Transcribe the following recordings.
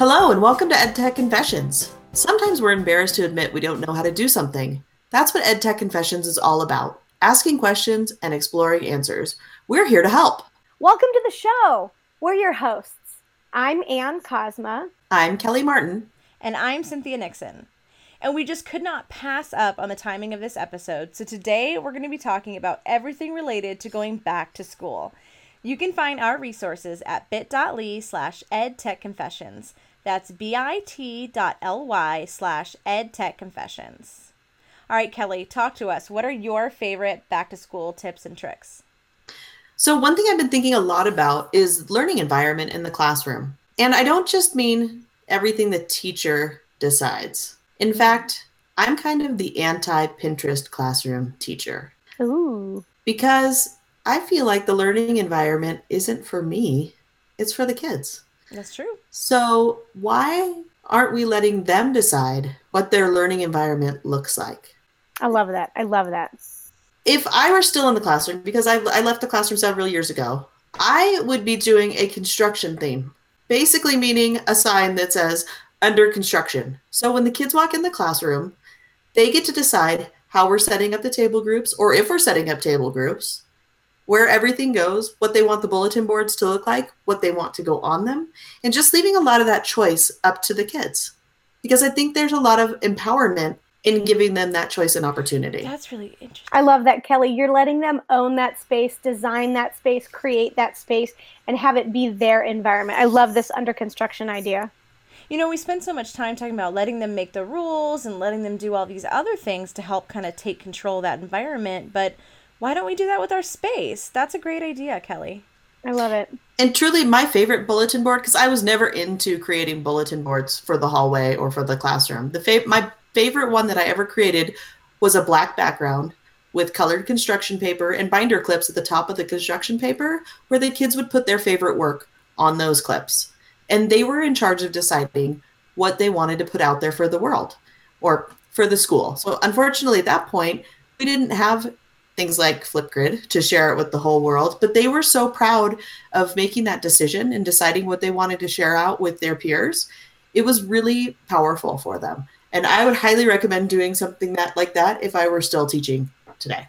Hello, and welcome to EdTech Confessions. Sometimes we're embarrassed to admit we don't know how to do something. That's what EdTech Confessions is all about asking questions and exploring answers. We're here to help. Welcome to the show. We're your hosts. I'm Ann Kozma. I'm Kelly Martin. And I'm Cynthia Nixon. And we just could not pass up on the timing of this episode. So today we're going to be talking about everything related to going back to school. You can find our resources at bit.ly slash edtechconfessions. That's bit.ly slash edtechconfessions. All right, Kelly, talk to us. What are your favorite back to school tips and tricks? So, one thing I've been thinking a lot about is learning environment in the classroom. And I don't just mean everything the teacher decides. In mm-hmm. fact, I'm kind of the anti Pinterest classroom teacher. Ooh. Because I feel like the learning environment isn't for me, it's for the kids. That's true. So, why aren't we letting them decide what their learning environment looks like? I love that. I love that. If I were still in the classroom, because I, I left the classroom several years ago, I would be doing a construction theme, basically meaning a sign that says under construction. So when the kids walk in the classroom, they get to decide how we're setting up the table groups or if we're setting up table groups, where everything goes, what they want the bulletin boards to look like, what they want to go on them, and just leaving a lot of that choice up to the kids. Because I think there's a lot of empowerment in giving them that choice and opportunity. That's really interesting. I love that, Kelly. You're letting them own that space, design that space, create that space, and have it be their environment. I love this under construction idea. You know, we spend so much time talking about letting them make the rules and letting them do all these other things to help kind of take control of that environment, but why don't we do that with our space? That's a great idea, Kelly. I love it. And truly, my favorite bulletin board, because I was never into creating bulletin boards for the hallway or for the classroom. The fav- my favorite one that I ever created was a black background with colored construction paper and binder clips at the top of the construction paper where the kids would put their favorite work on those clips. And they were in charge of deciding what they wanted to put out there for the world or for the school. So, unfortunately, at that point, we didn't have things like Flipgrid to share it with the whole world, but they were so proud of making that decision and deciding what they wanted to share out with their peers. It was really powerful for them. And I would highly recommend doing something that like that if I were still teaching today.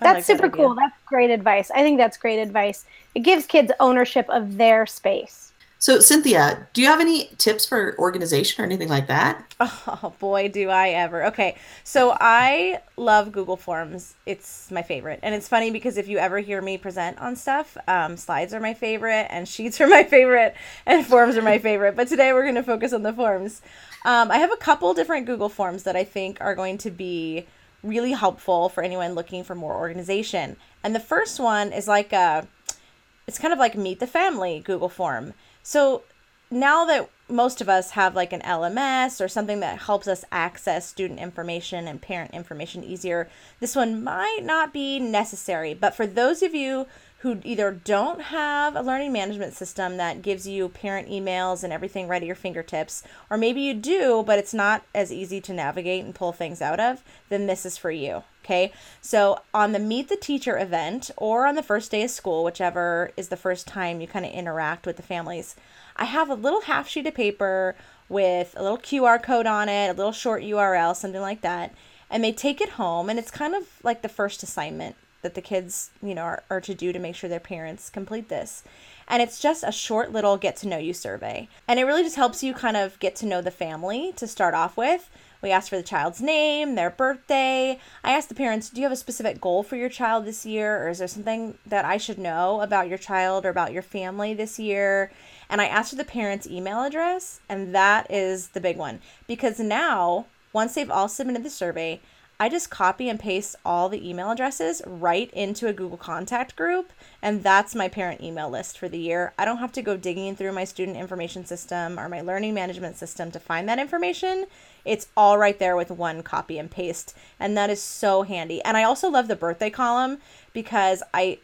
That's like super that cool. That's great advice. I think that's great advice. It gives kids ownership of their space. So, Cynthia, do you have any tips for organization or anything like that? Oh, boy, do I ever. Okay, so I love Google Forms. It's my favorite. And it's funny because if you ever hear me present on stuff, um, slides are my favorite, and sheets are my favorite, and forms are my favorite. But today we're going to focus on the forms. Um, I have a couple different Google Forms that I think are going to be really helpful for anyone looking for more organization. And the first one is like a, it's kind of like Meet the Family Google Form. So now that most of us have like an LMS or something that helps us access student information and parent information easier, this one might not be necessary. But for those of you who either don't have a learning management system that gives you parent emails and everything right at your fingertips, or maybe you do, but it's not as easy to navigate and pull things out of, then this is for you. Okay, so on the Meet the Teacher event or on the first day of school, whichever is the first time you kind of interact with the families, I have a little half sheet of paper with a little QR code on it, a little short URL, something like that. And they take it home, and it's kind of like the first assignment that the kids, you know, are, are to do to make sure their parents complete this. And it's just a short little get to know you survey. And it really just helps you kind of get to know the family to start off with. We ask for the child's name, their birthday. I ask the parents, do you have a specific goal for your child this year? Or is there something that I should know about your child or about your family this year? And I ask for the parents' email address. And that is the big one. Because now, once they've all submitted the survey, I just copy and paste all the email addresses right into a Google Contact group, and that's my parent email list for the year. I don't have to go digging through my student information system or my learning management system to find that information. It's all right there with one copy and paste, and that is so handy. And I also love the birthday column because I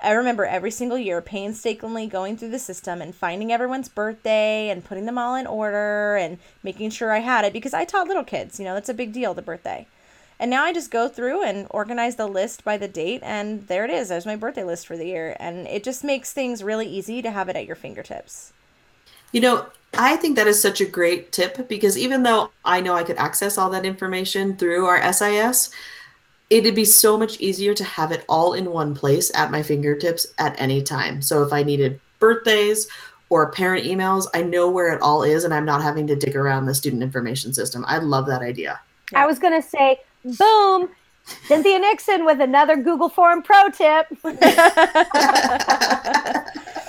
I remember every single year painstakingly going through the system and finding everyone's birthday and putting them all in order and making sure I had it because I taught little kids, you know, that's a big deal, the birthday. And now I just go through and organize the list by the date, and there it is. There's my birthday list for the year. And it just makes things really easy to have it at your fingertips. You know, I think that is such a great tip because even though I know I could access all that information through our SIS, it'd be so much easier to have it all in one place at my fingertips at any time. So if I needed birthdays or parent emails, I know where it all is and I'm not having to dig around the student information system. I love that idea. I was going to say, boom, Cynthia Nixon with another Google Form pro tip.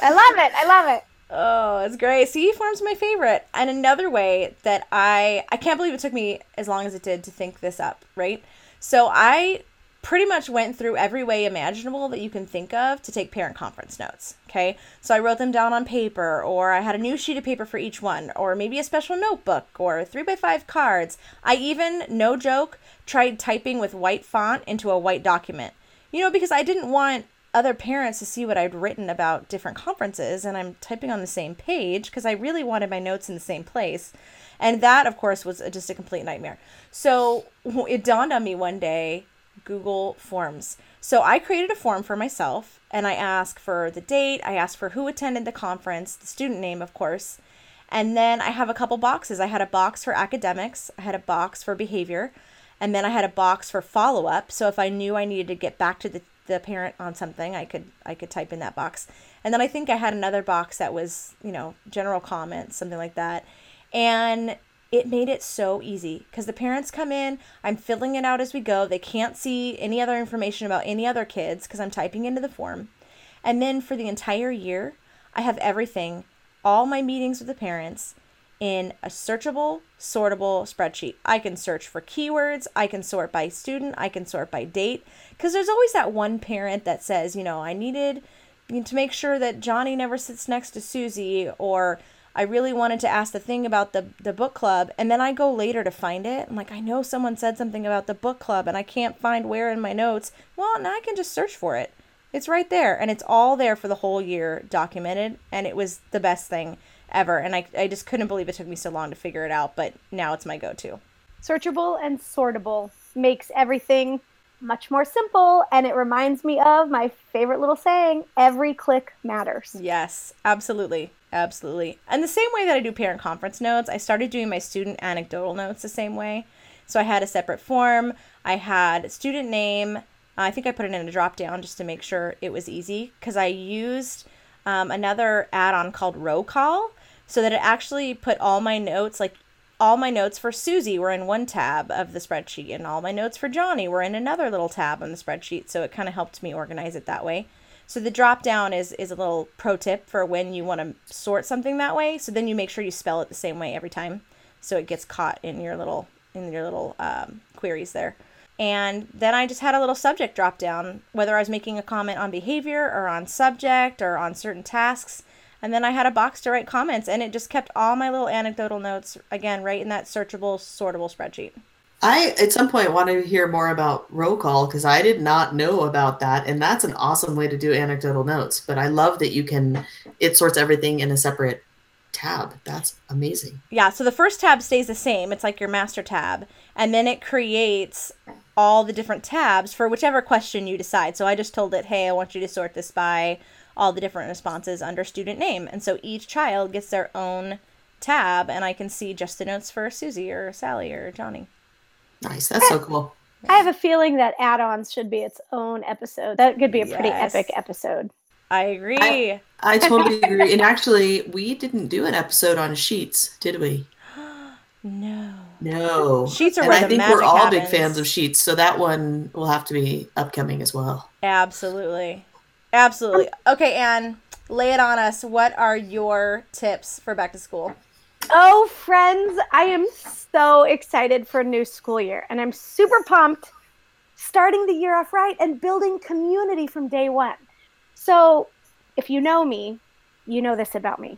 I love it. I love it. Oh, it's great. CE form's my favorite. And another way that I I can't believe it took me as long as it did to think this up, right? So I pretty much went through every way imaginable that you can think of to take parent conference notes. Okay. So I wrote them down on paper, or I had a new sheet of paper for each one, or maybe a special notebook, or three by five cards. I even, no joke, tried typing with white font into a white document. You know, because I didn't want other parents to see what I'd written about different conferences, and I'm typing on the same page because I really wanted my notes in the same place. And that, of course, was just a complete nightmare. So it dawned on me one day Google Forms. So I created a form for myself and I asked for the date, I asked for who attended the conference, the student name, of course. And then I have a couple boxes. I had a box for academics, I had a box for behavior, and then I had a box for follow up. So if I knew I needed to get back to the the parent on something, I could I could type in that box. And then I think I had another box that was, you know, general comments, something like that. And it made it so easy because the parents come in, I'm filling it out as we go. They can't see any other information about any other kids because I'm typing into the form. And then for the entire year, I have everything, all my meetings with the parents in a searchable, sortable spreadsheet. I can search for keywords, I can sort by student, I can sort by date. Because there's always that one parent that says, you know, I needed to make sure that Johnny never sits next to Susie, or I really wanted to ask the thing about the, the book club, and then I go later to find it. I'm like, I know someone said something about the book club, and I can't find where in my notes. Well, now I can just search for it. It's right there, and it's all there for the whole year documented, and it was the best thing ever. And I, I just couldn't believe it took me so long to figure it out, but now it's my go to. Searchable and sortable makes everything much more simple and it reminds me of my favorite little saying every click matters yes absolutely absolutely and the same way that i do parent conference notes i started doing my student anecdotal notes the same way so i had a separate form i had student name i think i put it in a drop down just to make sure it was easy because i used um, another add-on called roll call so that it actually put all my notes like all my notes for Susie were in one tab of the spreadsheet, and all my notes for Johnny were in another little tab on the spreadsheet. So it kind of helped me organize it that way. So the drop down is is a little pro tip for when you want to sort something that way. So then you make sure you spell it the same way every time, so it gets caught in your little in your little um, queries there. And then I just had a little subject drop down, whether I was making a comment on behavior or on subject or on certain tasks. And then I had a box to write comments, and it just kept all my little anecdotal notes again right in that searchable, sortable spreadsheet. I at some point want to hear more about roll call because I did not know about that, and that's an awesome way to do anecdotal notes. But I love that you can it sorts everything in a separate tab. That's amazing. Yeah, so the first tab stays the same. It's like your master tab, and then it creates all the different tabs for whichever question you decide. So I just told it, "Hey, I want you to sort this by all the different responses under student name. And so each child gets their own tab, and I can see just the notes for Susie or Sally or Johnny. Nice. That's so cool. I have a feeling that add ons should be its own episode. That could be a pretty yes. epic episode. I agree. I, I totally agree. And actually, we didn't do an episode on sheets, did we? no. No. Sheets are and I think we're all happens. big fans of sheets, so that one will have to be upcoming as well. Absolutely. Absolutely. Okay, Ann, lay it on us. What are your tips for back to school? Oh, friends, I am so excited for a new school year and I'm super pumped starting the year off right and building community from day one. So, if you know me, you know this about me.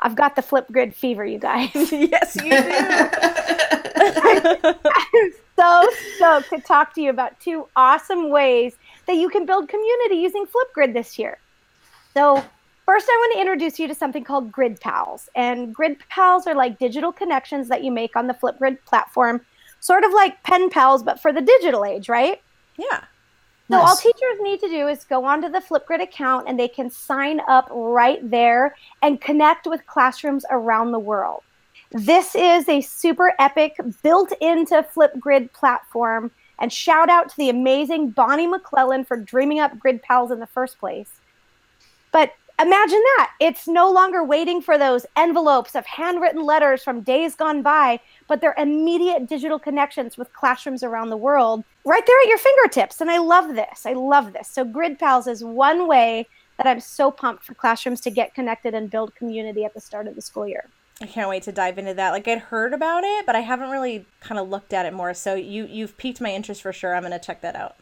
I've got the Flipgrid fever, you guys. yes, you do. I'm so stoked to talk to you about two awesome ways that you can build community using Flipgrid this year. So, first, I want to introduce you to something called Grid Pals. And Grid Pals are like digital connections that you make on the Flipgrid platform, sort of like pen pals, but for the digital age, right? Yeah. So all teachers need to do is go onto the Flipgrid account and they can sign up right there and connect with classrooms around the world. This is a super epic built into Flipgrid platform and shout out to the amazing Bonnie McClellan for dreaming up Grid Pals in the first place. But imagine that. It's no longer waiting for those envelopes of handwritten letters from days gone by, but they're immediate digital connections with classrooms around the world right there at your fingertips. And I love this. I love this. So, Grid Pals is one way that I'm so pumped for classrooms to get connected and build community at the start of the school year. I can't wait to dive into that. Like I'd heard about it, but I haven't really kind of looked at it more. So you you've piqued my interest for sure. I'm gonna check that out.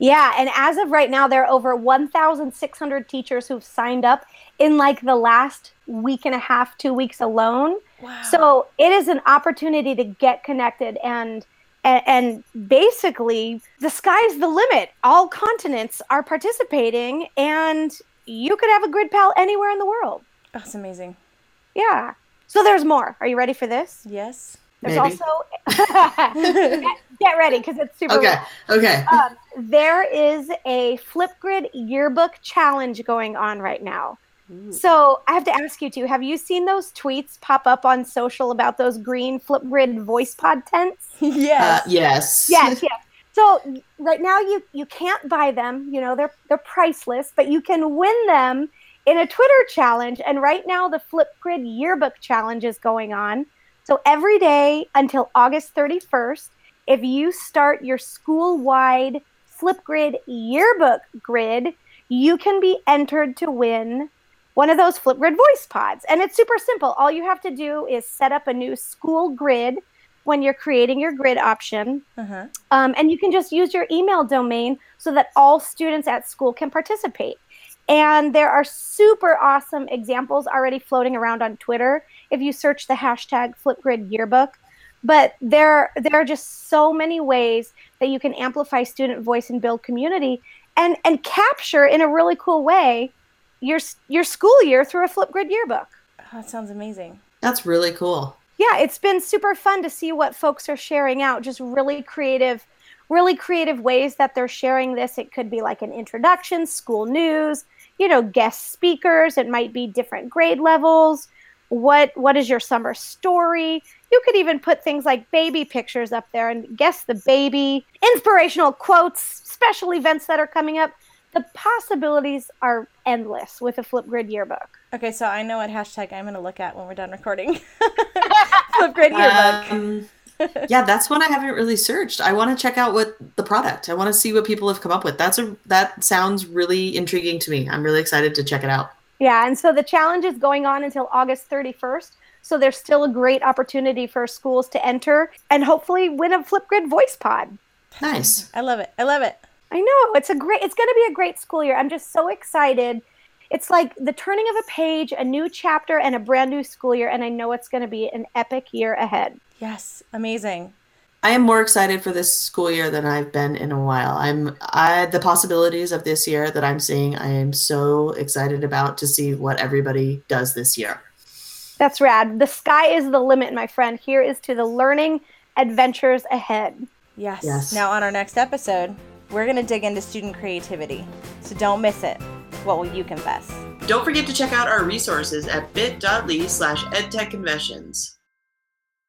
Yeah, and as of right now, there are over 1,600 teachers who've signed up in like the last week and a half, two weeks alone. Wow. So it is an opportunity to get connected and and, and basically the sky's the limit. All continents are participating, and you could have a grid pal anywhere in the world. that's amazing. Yeah. So there's more. Are you ready for this? Yes. There's Maybe. also get, get ready because it's super. Okay. long. Okay. Um, there is a Flipgrid yearbook challenge going on right now. Ooh. So I have to ask you two: Have you seen those tweets pop up on social about those green Flipgrid voice pod tents? yes. Uh, yes. Yes, yes. So right now you you can't buy them. You know they're they're priceless, but you can win them in a Twitter challenge. And right now the Flipgrid yearbook challenge is going on. So every day until August 31st, if you start your school-wide Flipgrid yearbook grid, you can be entered to win one of those Flipgrid voice pods. And it's super simple. All you have to do is set up a new school grid when you're creating your grid option. Uh-huh. Um, and you can just use your email domain so that all students at school can participate. And there are super awesome examples already floating around on Twitter if you search the hashtag Flipgrid Yearbook. But there, there are just so many ways that you can amplify student voice and build community and, and capture in a really cool way your, your school year through a Flipgrid yearbook. Oh, that sounds amazing. That's really cool. yeah it's been super fun to see what folks are sharing out just really creative really creative ways that they're sharing this it could be like an introduction school news you know guest speakers. It might be different grade levels. What what is your summer story? You could even put things like baby pictures up there and guess the baby. Inspirational quotes special events that are coming up. The possibilities are endless with a flipgrid yearbook. Okay, so I know what hashtag I'm gonna look at when we're done recording. Flipgrid yearbook. Um, yeah, that's one I haven't really searched. I want to check out what the product. I want to see what people have come up with. That's a that sounds really intriguing to me. I'm really excited to check it out. Yeah, and so the challenge is going on until August 31st. So there's still a great opportunity for schools to enter and hopefully win a Flipgrid voice pod. Nice. I love it. I love it. I know it's a great it's going to be a great school year. I'm just so excited. It's like the turning of a page, a new chapter and a brand new school year and I know it's going to be an epic year ahead. Yes, amazing. I am more excited for this school year than I've been in a while. I'm I the possibilities of this year that I'm seeing. I am so excited about to see what everybody does this year. That's rad. The sky is the limit, my friend. Here is to the learning adventures ahead. Yes. Yes. Now on our next episode, we're gonna dig into student creativity. So don't miss it. What will you confess? Don't forget to check out our resources at bit.ly slash edtechconfessions.